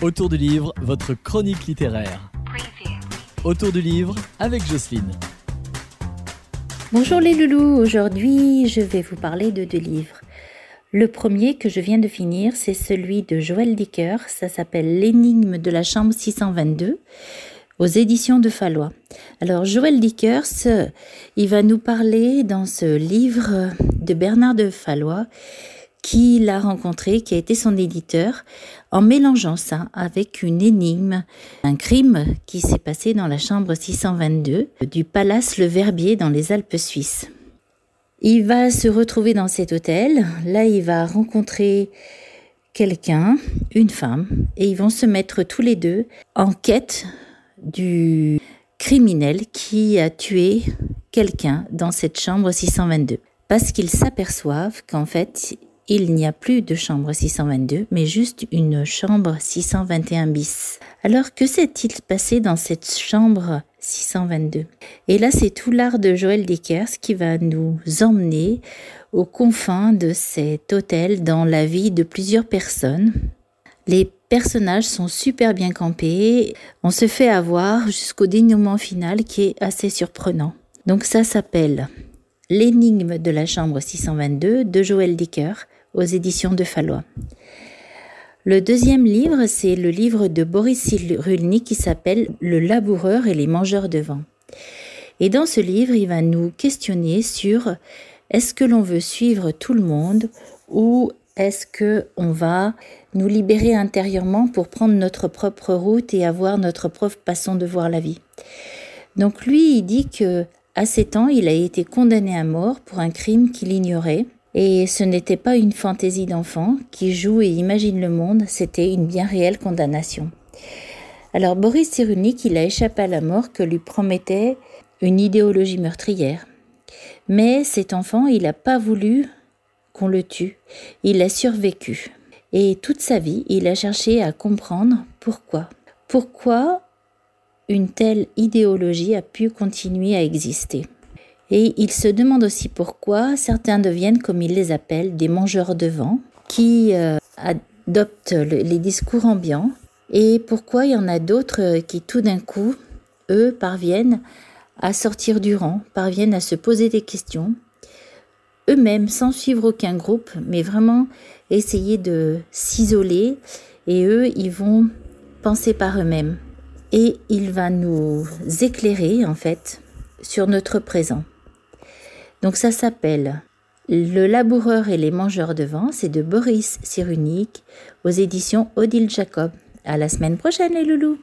Autour du livre, votre chronique littéraire. Autour du livre avec Jocelyne. Bonjour les loulous, aujourd'hui je vais vous parler de deux livres. Le premier que je viens de finir, c'est celui de Joël Dicker, ça s'appelle L'énigme de la chambre 622 aux éditions de Fallois. Alors Joël Dickers, il va nous parler dans ce livre de Bernard de Fallois qui l'a rencontré, qui a été son éditeur, en mélangeant ça avec une énigme, un crime qui s'est passé dans la chambre 622 du Palace Le Verbier dans les Alpes suisses. Il va se retrouver dans cet hôtel, là il va rencontrer quelqu'un, une femme, et ils vont se mettre tous les deux en quête du criminel qui a tué quelqu'un dans cette chambre 622. Parce qu'ils s'aperçoivent qu'en fait, il n'y a plus de chambre 622, mais juste une chambre 621 bis. Alors que s'est-il passé dans cette chambre 622 Et là, c'est tout l'art de Joël Dickers qui va nous emmener aux confins de cet hôtel dans la vie de plusieurs personnes. Les personnages sont super bien campés. On se fait avoir jusqu'au dénouement final qui est assez surprenant. Donc ça s'appelle L'énigme de la chambre 622 de Joël Dicker aux éditions de Fallois. Le deuxième livre, c'est le livre de Boris Cyrulnik qui s'appelle Le laboureur et les mangeurs de vent. Et dans ce livre, il va nous questionner sur est-ce que l'on veut suivre tout le monde ou est-ce que on va nous libérer intérieurement pour prendre notre propre route et avoir notre propre façon de voir la vie? Donc lui, il dit que à 7 ans, il a été condamné à mort pour un crime qu'il ignorait et ce n'était pas une fantaisie d'enfant qui joue et imagine le monde, c'était une bien réelle condamnation. Alors Boris Cyrulnik, il a échappé à la mort que lui promettait une idéologie meurtrière. Mais cet enfant, il n'a pas voulu qu'on le tue. Il a survécu. Et toute sa vie, il a cherché à comprendre pourquoi. Pourquoi une telle idéologie a pu continuer à exister. Et il se demande aussi pourquoi certains deviennent, comme il les appelle, des mangeurs de vent, qui euh, adoptent les discours ambiants, et pourquoi il y en a d'autres qui tout d'un coup, eux, parviennent à sortir du rang, parviennent à se poser des questions, eux-mêmes, sans suivre aucun groupe, mais vraiment essayer de s'isoler, et eux, ils vont penser par eux-mêmes. Et il va nous éclairer, en fait, sur notre présent. Donc ça s'appelle Le laboureur et les mangeurs de vent, c'est de Boris Cyrulnik aux éditions Odile Jacob. À la semaine prochaine les loulous